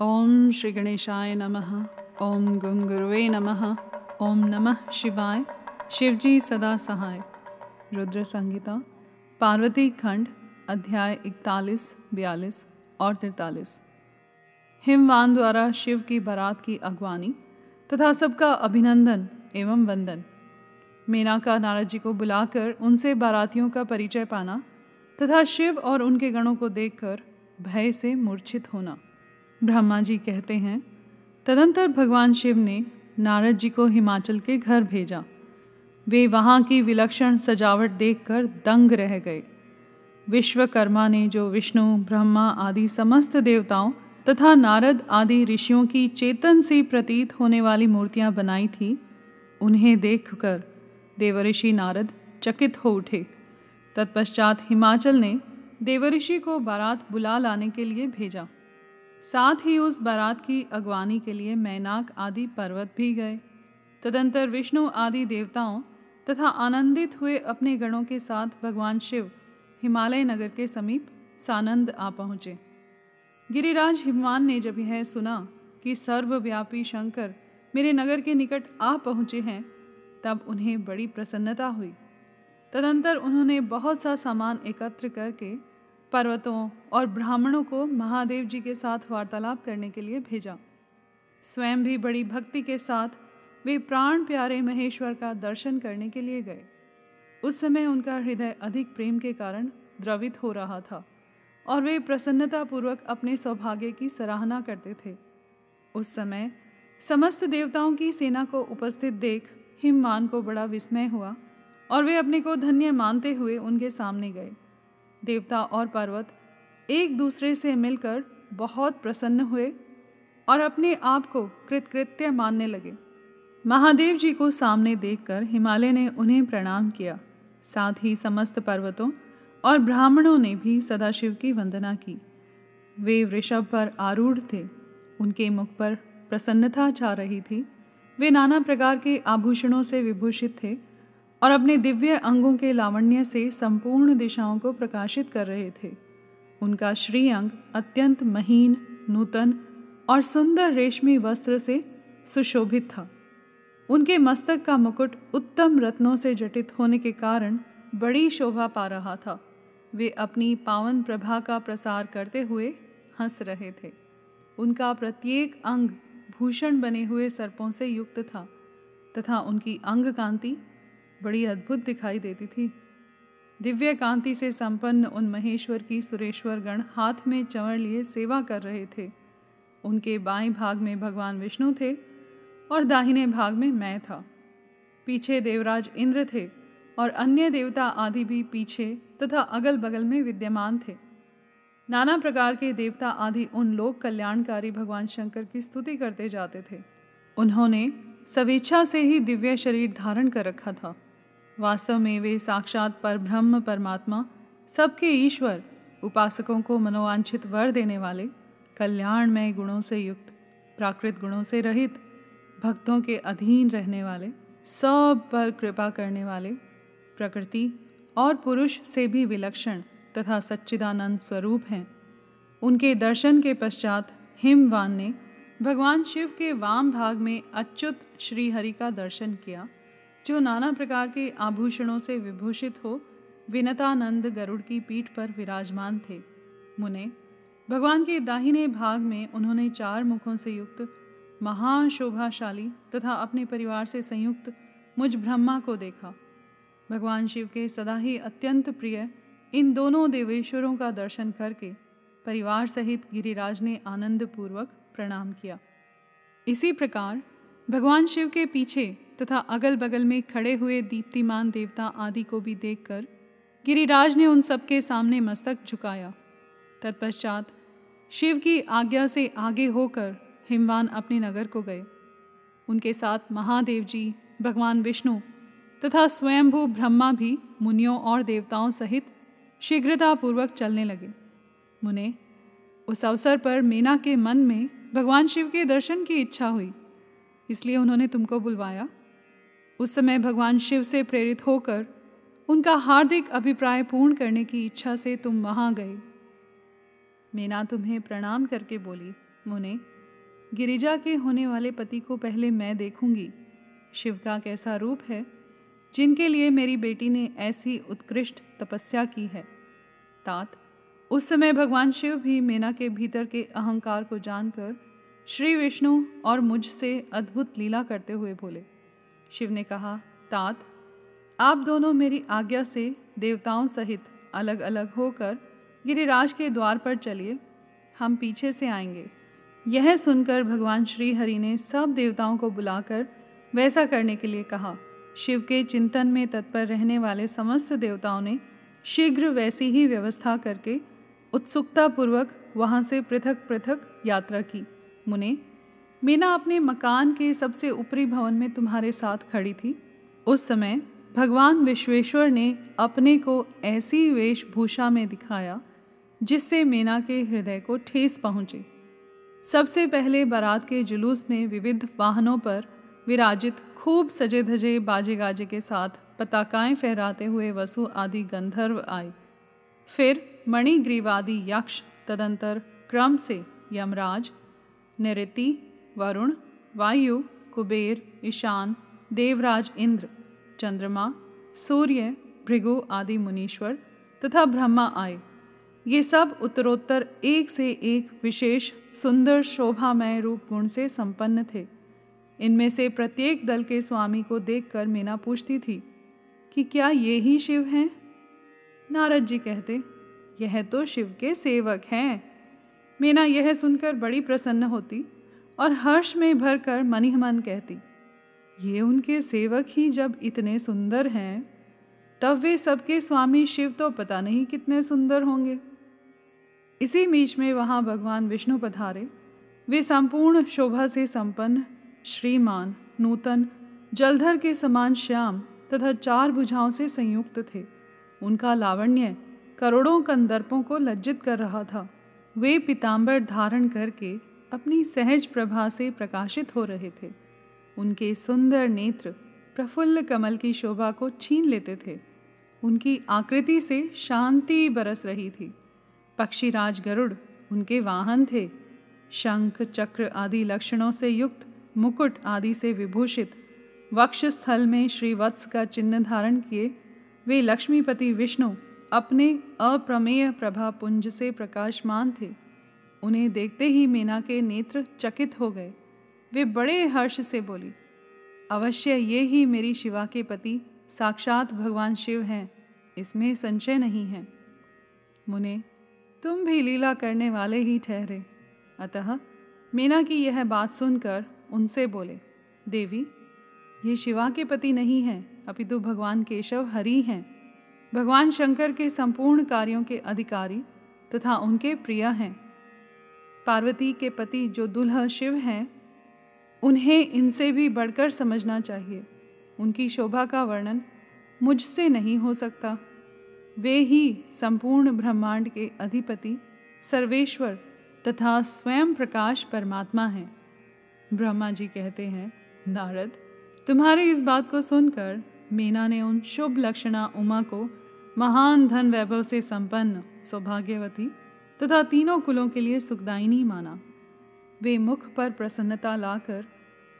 ओम श्री गणेशाय नमः। ओम गुंगुरुवे नमः। ओम नमः शिवाय। शिवजी सदा सहाय। रुद्र संगीता पार्वती खंड, अध्याय इकतालीस, बयालीस और तिरतालीस। हिमवान द्वारा शिव की बारात की अगवानी तथा सबका अभिनंदन एवं वंदन। मेनका नारद जी को बुलाकर उनसे बारातियों का परिचय पाना तथा शिव और उनके गणों को देखकर भय से मूर्छित होना। ब्रह्मा जी कहते हैं, तदंतर भगवान शिव ने नारद जी को हिमाचल के घर भेजा। वे वहाँ की विलक्षण सजावट देखकर दंग रह गए। विश्वकर्मा ने जो विष्णु, ब्रह्मा आदि समस्त देवताओं तथा नारद आदि ऋषियों की चेतन सी प्रतीत होने वाली मूर्तियाँ बनाई थी, उन्हें देखकर देवऋषि नारद चकित हो उठे। तत्पश्चात हिमाचल ने देवऋषि को बारात बुला लाने के लिए भेजा। साथ ही उस बारात की अगवानी के लिए मैनाक आदि पर्वत भी गए। तदंतर विष्णु आदि देवताओं तथा आनंदित हुए अपने गणों के साथ भगवान शिव हिमालय नगर के समीप सानंद आ पहुँचे। गिरिराज हिमवान ने जब यह सुना कि सर्वव्यापी शंकर मेरे नगर के निकट आ पहुँचे हैं, तब उन्हें बड़ी प्रसन्नता हुई। तदंतर उन्होंने बहुत सा सामान एकत्र करके पर्वतों और ब्राह्मणों को महादेव जी के साथ वार्तालाप करने के लिए भेजा। स्वयं भी बड़ी भक्ति के साथ वे प्राण प्यारे महेश्वर का दर्शन करने के लिए गए। उस समय उनका हृदय अधिक प्रेम के कारण द्रवित हो रहा था और वे प्रसन्नतापूर्वक अपने सौभाग्य की सराहना करते थे। उस समय समस्त देवताओं की सेना को उपस्थित देख हिमवान को बड़ा विस्मय हुआ और वे अपने को धन्य मानते हुए उनके सामने गए। देवता और पर्वत एक दूसरे से मिलकर बहुत प्रसन्न हुए और अपने आप को कृतकृत्य मानने लगे। महादेव जी को सामने देखकर हिमालय ने उन्हें प्रणाम किया। साथ ही समस्त पर्वतों और ब्राह्मणों ने भी सदाशिव की वंदना की। वे वृषभ पर आरूढ़ थे। उनके मुख पर प्रसन्नता छा रही थी। वे नाना प्रकार के आभूषणों से विभूषित थे। और अपने दिव्य अंगों के लावण्य से संपूर्ण दिशाओं को प्रकाशित कर रहे थे। उनका श्रीअंग अत्यंत महीन, नूतन और सुंदर रेशमी वस्त्र से सुशोभित था। उनके मस्तक का मुकुट उत्तम रत्नों से जटित होने के कारण बड़ी शोभा पा रहा था। वे अपनी पावन प्रभा का प्रसार करते हुए हंस रहे थे। उनका प्रत्येक अंग भूषण बने हुए सर्पों से युक्त था तथा उनकी अंग कांति बड़ी अद्भुत दिखाई देती थी। दिव्य कांति से संपन्न उन महेश्वर की सुरेश्वर गण हाथ में चंवर लिए सेवा कर रहे थे। उनके बाएँ भाग में भगवान विष्णु थे और दाहिने भाग में मैं था। पीछे देवराज इंद्र थे और अन्य देवता आदि भी पीछे तथा अगल बगल में विद्यमान थे। नाना प्रकार के देवता आदि उन लोक कल्याणकारी भगवान शंकर की स्तुति करते जाते थे। उन्होंने स्वेच्छा से ही दिव्य शरीर धारण कर रखा था। वास्तव में वे साक्षात पर ब्रह्म परमात्मा, सबके ईश्वर, उपासकों को मनोवांछित वर देने वाले, कल्याणमय गुणों से युक्त, प्राकृत गुणों से रहित, भक्तों के अधीन रहने वाले, सब पर कृपा करने वाले, प्रकृति और पुरुष से भी विलक्षण तथा सच्चिदानंद स्वरूप हैं। उनके दर्शन के पश्चात हिमवान ने भगवान शिव के वाम भाग में अच्युत श्रीहरि का दर्शन किया। जो नाना प्रकार के आभूषणों से विभूषित हो, विनतानंद गरुड़ की पीठ पर विराजमान थे। मुने, भगवान के दाहिने भाग में उन्होंने चार मुखों से युक्त महाशोभाशाली तथा अपने परिवार से संयुक्त मुझ ब्रह्मा को देखा। भगवान शिव के सदा ही अत्यंत प्रिय इन दोनों देवेश्वरों का दर्शन करके परिवार सहित गिरिराज ने आनंद पूर्वक प्रणाम किया। इसी प्रकार भगवान शिव के पीछे तथा अगल बगल में खड़े हुए दीप्तिमान देवता आदि को भी देखकर गिरिराज ने उन सबके सामने मस्तक झुकाया। तत्पश्चात शिव की आज्ञा से आगे होकर हिमवान अपने नगर को गए। उनके साथ महादेव जी, भगवान विष्णु तथा स्वयंभू ब्रह्मा भी मुनियों और देवताओं सहित शीघ्रतापूर्वक चलने लगे। मुने, उस अवसर पर मीना के मन में भगवान शिव के दर्शन की इच्छा हुई, इसलिए उन्होंने तुमको बुलवाया। उस समय भगवान शिव से प्रेरित होकर उनका हार्दिक अभिप्राय पूर्ण करने की इच्छा से तुम वहाँ गए। मीना तुम्हें प्रणाम करके बोली, मुने, गिरिजा के होने वाले पति को पहले मैं देखूँगी। शिव का कैसा रूप है? जिनके लिए मेरी बेटी ने ऐसी उत्कृष्ट तपस्या की है। तात, उस समय भगवान शिव भी मीना के भीतर के अहंकार को जानकर श्री विष्णु और मुझसे अद्भुत लीला करते हुए बोले। शिव ने कहा, तात, आप दोनों मेरी आज्ञा से देवताओं सहित अलग अलग होकर गिरिराज के द्वार पर चलिए। हम पीछे से आएँगे। यह सुनकर भगवान श्री हरि ने सब देवताओं को बुलाकर वैसा करने के लिए कहा। शिव के चिंतन में तत्पर रहने वाले समस्त देवताओं ने शीघ्र वैसी ही व्यवस्था करके उत्सुकतापूर्वक वहाँ से पृथक पृथक यात्रा की। मुने मीना अपने मकान के सबसे ऊपरी भवन में तुम्हारे साथ खड़ी थी। उस समय भगवान विश्वेश्वर ने अपने को ऐसी वेशभूषा में दिखाया, जिससे मीना के हृदय को ठेस पहुँचे। सबसे पहले बारात के जुलूस में विविध वाहनों पर विराजित खूब सजे धजे बाजे गाजे के साथ पताकाएँ फहराते हुए वसु आदि गंधर्व आए। फिर मणिग्रीवादी यक्ष तदंतर क्रम से यमराज, निरति वरुण, वायु, कुबेर, ईशान, देवराज, इंद्र, चंद्रमा, सूर्य, भृगु आदि मुनीश्वर तथा ब्रह्मा आए। ये सब उत्तरोत्तर एक से एक विशेष, सुंदर, शोभामय रूप गुण से संपन्न थे। इनमें से प्रत्येक दल के स्वामी को देखकर मीना पूछती थी कि क्या ये ही शिव हैं? नारद जी कहते, यह तो शिव के सेवक हैं। मीना यह सुनकर बड़ी प्रसन्न होती और हर्ष में भरकर मनी मन कहती, ये उनके सेवक ही जब इतने सुंदर हैं, तब वे सबके स्वामी शिव तो पता नहीं कितने सुंदर होंगे। इसी बीच में वहाँ भगवान विष्णु पधारे। वे संपूर्ण शोभा से संपन्न, श्रीमान, नूतन, जलधर के समान श्याम तथा चार भुजाओं से संयुक्त थे। उनका लावण्य करोड़ों कंदर्पों को लज्जित कर रहा था। वे पिताम्बर धारण करके अपनी सहज प्रभा से प्रकाशित हो रहे थे। उनके सुंदर नेत्र प्रफुल्ल कमल की शोभा को छीन लेते थे। उनकी आकृति से शांति बरस रही थी। पक्षीराज गरुड़ उनके वाहन थे। शंख, चक्र आदि लक्षणों से युक्त, मुकुट आदि से विभूषित वक्ष स्थल में श्रीवत्स का चिन्ह धारण किए, वे लक्ष्मीपति विष्णु अपने अप्रमेय प्रभा पुंज से प्रकाशमान थे। उन्हें देखते ही मीना के नेत्र चकित हो गए। वे बड़े हर्ष से बोली, अवश्य ये ही मेरी शिवा के पति, साक्षात भगवान शिव हैं। इसमें संशय नहीं है। मुने, तुम भी लीला करने वाले ही ठहरे। अतः मीना की यह बात सुनकर उनसे बोले, देवी, ये शिवा के पति नहीं हैं, अपितु भगवान केशव हरि हैं। भगवान शंकर के संपूर्ण कार्यों के अधिकारी तथा उनके प्रिय हैं। पार्वती के पति जो दुल्हा शिव हैं, उन्हें इनसे भी बढ़कर समझना चाहिए। उनकी शोभा का वर्णन मुझसे नहीं हो सकता। वे ही संपूर्ण ब्रह्मांड के अधिपति, सर्वेश्वर तथा स्वयं प्रकाश परमात्मा हैं। ब्रह्मा जी कहते हैं, नारद, तुम्हारे इस बात को सुनकर मीना ने उन शुभ लक्षणा उमा को महान धन वैभव से संपन्न, सौभाग्यवती तथा तीनों कुलों के लिए सुखदायिनी माना। वे मुख पर प्रसन्नता लाकर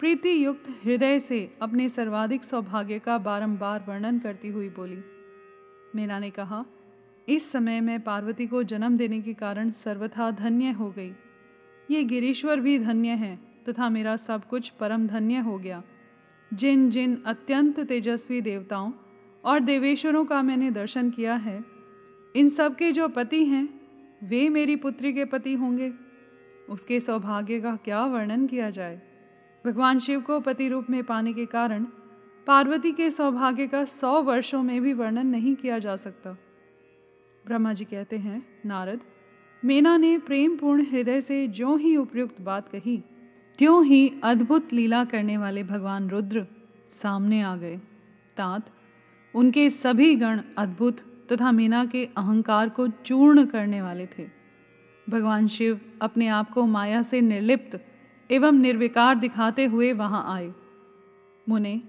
प्रीति युक्त हृदय से अपने सर्वाधिक सौभाग्य का बारंबार वर्णन करती हुई बोली, मीना ने कहा, इस समय मैं पार्वती को जन्म देने के कारण सर्वथा धन्य हो गई। ये गिरीश्वर भी धन्य है तथा मेरा सब कुछ परम धन्य हो गया। जिन जिन अत्यंत तेजस्वी देवताओं और देवेश्वरों का मैंने दर्शन किया है, इन सब के जो पति हैं वे मेरी पुत्री के पति होंगे। उसके सौभाग्य का क्या वर्णन किया जाए? भगवान शिव को पति रूप में पाने के कारण पार्वती के सौभाग्य का सौ वर्षों में भी वर्णन नहीं किया जा सकता। ब्रह्मा जी कहते हैं, नारद, मीना ने प्रेमपूर्ण हृदय से जो ही उपयुक्त बात कही, त्यों ही अद्भुत लीला करने वाले भगवान रुद्र सामने आ गए। तात, उनके सभी गण अद्भुत तथा मीना के अहंकार को चूर्ण करने वाले थे। भगवान शिव अपने आप को माया से निर्लिप्त एवं निर्विकार दिखाते हुए वहाँ आए। मुने,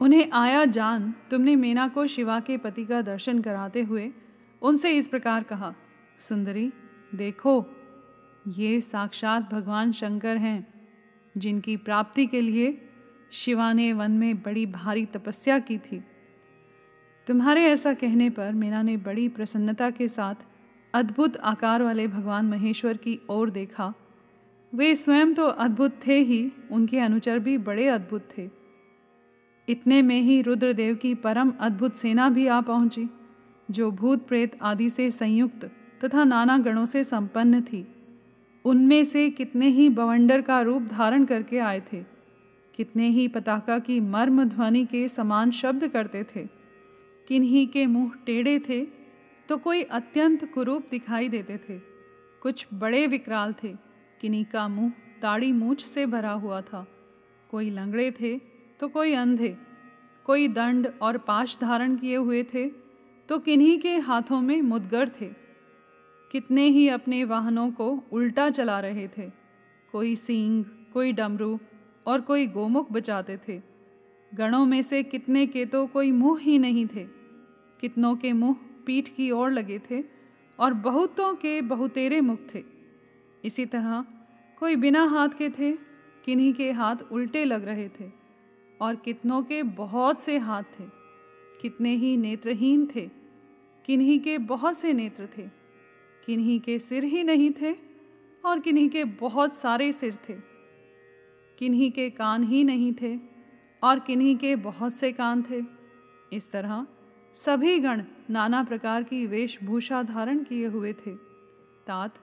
उन्हें आया जान, तुमने मीना को शिवा के पति का दर्शन कराते हुए उनसे इस प्रकार कहा, सुंदरी, देखो, ये साक्षात भगवान शंकर हैं, जिनकी प्राप्ति के लिए शिवा ने वन में बड़ी भारी तपस्या की थी। तुम्हारे ऐसा कहने पर मीना ने बड़ी प्रसन्नता के साथ अद्भुत आकार वाले भगवान महेश्वर की ओर देखा। वे स्वयं तो अद्भुत थे ही, उनके अनुचर भी बड़े अद्भुत थे। इतने में ही रुद्रदेव की परम अद्भुत सेना भी आ पहुँची, जो भूत प्रेत आदि से संयुक्त तथा नाना गणों से संपन्न थी। उनमें से कितने ही बवंडर का रूप धारण करके आए थे, कितने ही पताका की मर्म ध्वनि के समान शब्द करते थे। किन्हीं के मुँह टेढ़े थे तो कोई अत्यंत कुरूप दिखाई देते थे। कुछ बड़े विकराल थे, किन्हीं का मुँह ताड़ी मूछ से भरा हुआ था। कोई लंगड़े थे तो कोई अंधे। कोई दंड और पाश धारण किए हुए थे तो किन्हीं के हाथों में मुदगर थे। कितने ही अपने वाहनों को उल्टा चला रहे थे। कोई सींग, कोई डमरू और कोई गोमुख बचाते थे। गणों में से कितने के तो कोई मुँह ही नहीं थे, कितनों के मुँह पीठ की ओर लगे थे और बहुतों के बहुतेरे मुख थे। इसी तरह कोई बिना हाथ के थे, किन्हीं के हाथ उल्टे लग रहे थे और कितनों के बहुत से हाथ थे, कितने ही नेत्रहीन थे, किन्हीं के बहुत से नेत्र थे, किन्हीं के सिर ही नहीं थे और किन्हीं के बहुत सारे सिर थे, किन्हीं के कान ही नहीं थे और किन्हीं के बहुत से कान थे। इस तरह सभी गण नाना प्रकार की वेशभूषा धारण किए हुए थे। तात,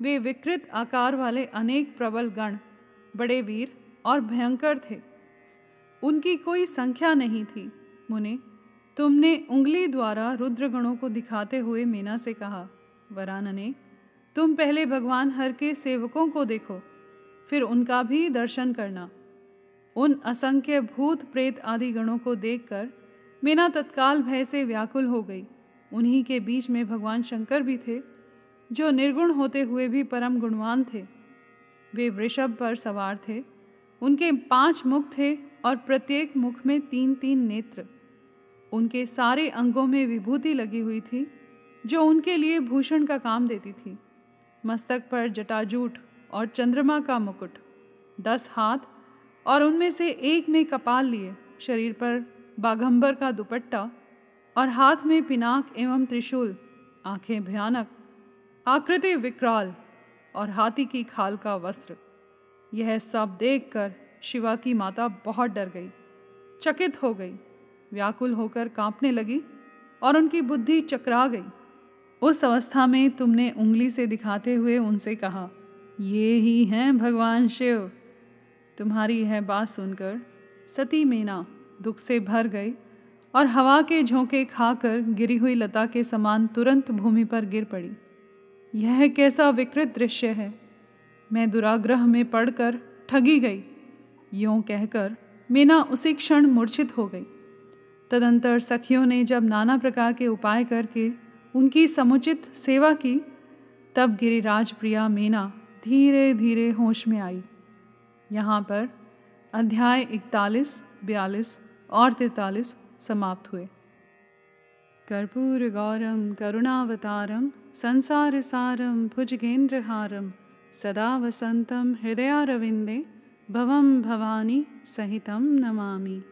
वे विकृत आकार वाले अनेक प्रबल गण, बड़े वीर और भयंकर थे। उनकी कोई संख्या नहीं थी। मुने, तुमने उंगली द्वारा रुद्रगणों को दिखाते हुए मीना से कहा वरान ने तुम पहले भगवान हर के सेवकों को देखो, फिर उनका भी दर्शन करना। उन असंख्य भूत प्रेत आदि गणों को देखकर मीना तत्काल भय से व्याकुल हो गई। उन्हीं के बीच में भगवान शंकर भी थे, जो निर्गुण होते हुए भी परम गुणवान थे। वे वृषभ पर सवार थे। उनके पाँच मुख थे और प्रत्येक मुख में तीन तीन नेत्र। उनके सारे अंगों में विभूति लगी हुई थी, जो उनके लिए भूषण का काम देती थी। मस्तक पर जटाजूट और चंद्रमा का मुकुट, दस हाथ और उनमें से एक में कपाल लिए, शरीर पर बाघंबर का दुपट्टा और हाथ में पिनाक एवं त्रिशूल, आँखें भयानक, आकृति विकराल और हाथी की खाल का वस्त्र। यह सब देखकर शिवा की माता बहुत डर गई, चकित हो गई, व्याकुल होकर कांपने लगी और उनकी बुद्धि चकरा गई। उस अवस्था में तुमने उंगली से दिखाते हुए उनसे कहा, ये ही हैं भगवान शिव। तुम्हारी यह बात सुनकर सती मीना दुख से भर गई और हवा के झोंके खाकर गिरी हुई लता के समान तुरंत भूमि पर गिर पड़ी। यह कैसा विकृत दृश्य है। मैं दुराग्रह में पड़कर ठगी गई। यों कहकर मीना उसी क्षण मूर्छित हो गई। तदंतर सखियों ने जब नाना प्रकार के उपाय करके उनकी समुचित सेवा की, तब गिरिराज प्रिया मीना धीरे धीरे होश में आई। यहाँ पर अध्याय इकतालीस, बयालीस और तैतालीस समाप्त हुए। कर्पूर गौरम, करुणावतारम संसार सारम भुजगेंद्रहारम, सदा वसंतम हृदयारविंदे, भवम भवानी सहितम नमामि।